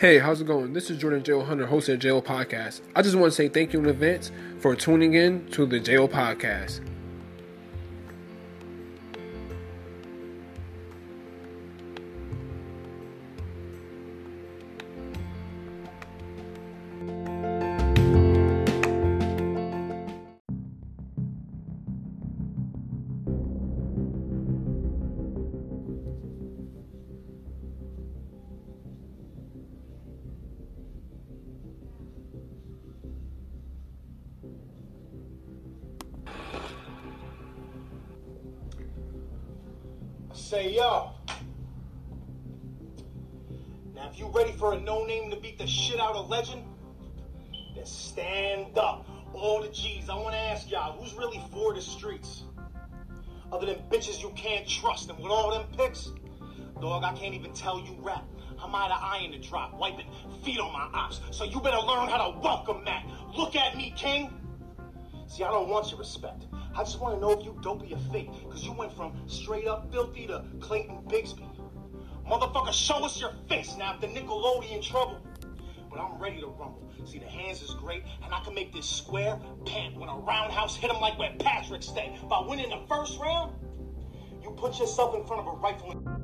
Hey, how's it going? This is Jordan J.O. Hunter, host of the J.O. Podcast. I just want to say thank you in advance for tuning in to the J.O. Podcast. Say yo. Now, if you ready for a no name to beat the shit out of legend, then stand up. All the G's. I want to ask y'all, who's really for the streets? Other than bitches you can't trust, and with all them picks, dog, I can't even tell you rap. I'm out of iron to drop, wiping feet on my ops. So you better learn how to welcome that. Look at me, king. See, I don't want your respect. I just want to know if you dopey or fake. Because you went from straight up filthy to Clayton Bigsby. Motherfucker, show us your face now if the Nickelodeon trouble. But I'm ready to rumble. See, the hands is great, and I can make this square pant when a roundhouse hit him like where Patrick stay. By winning the first round, you put yourself in front of a rifle.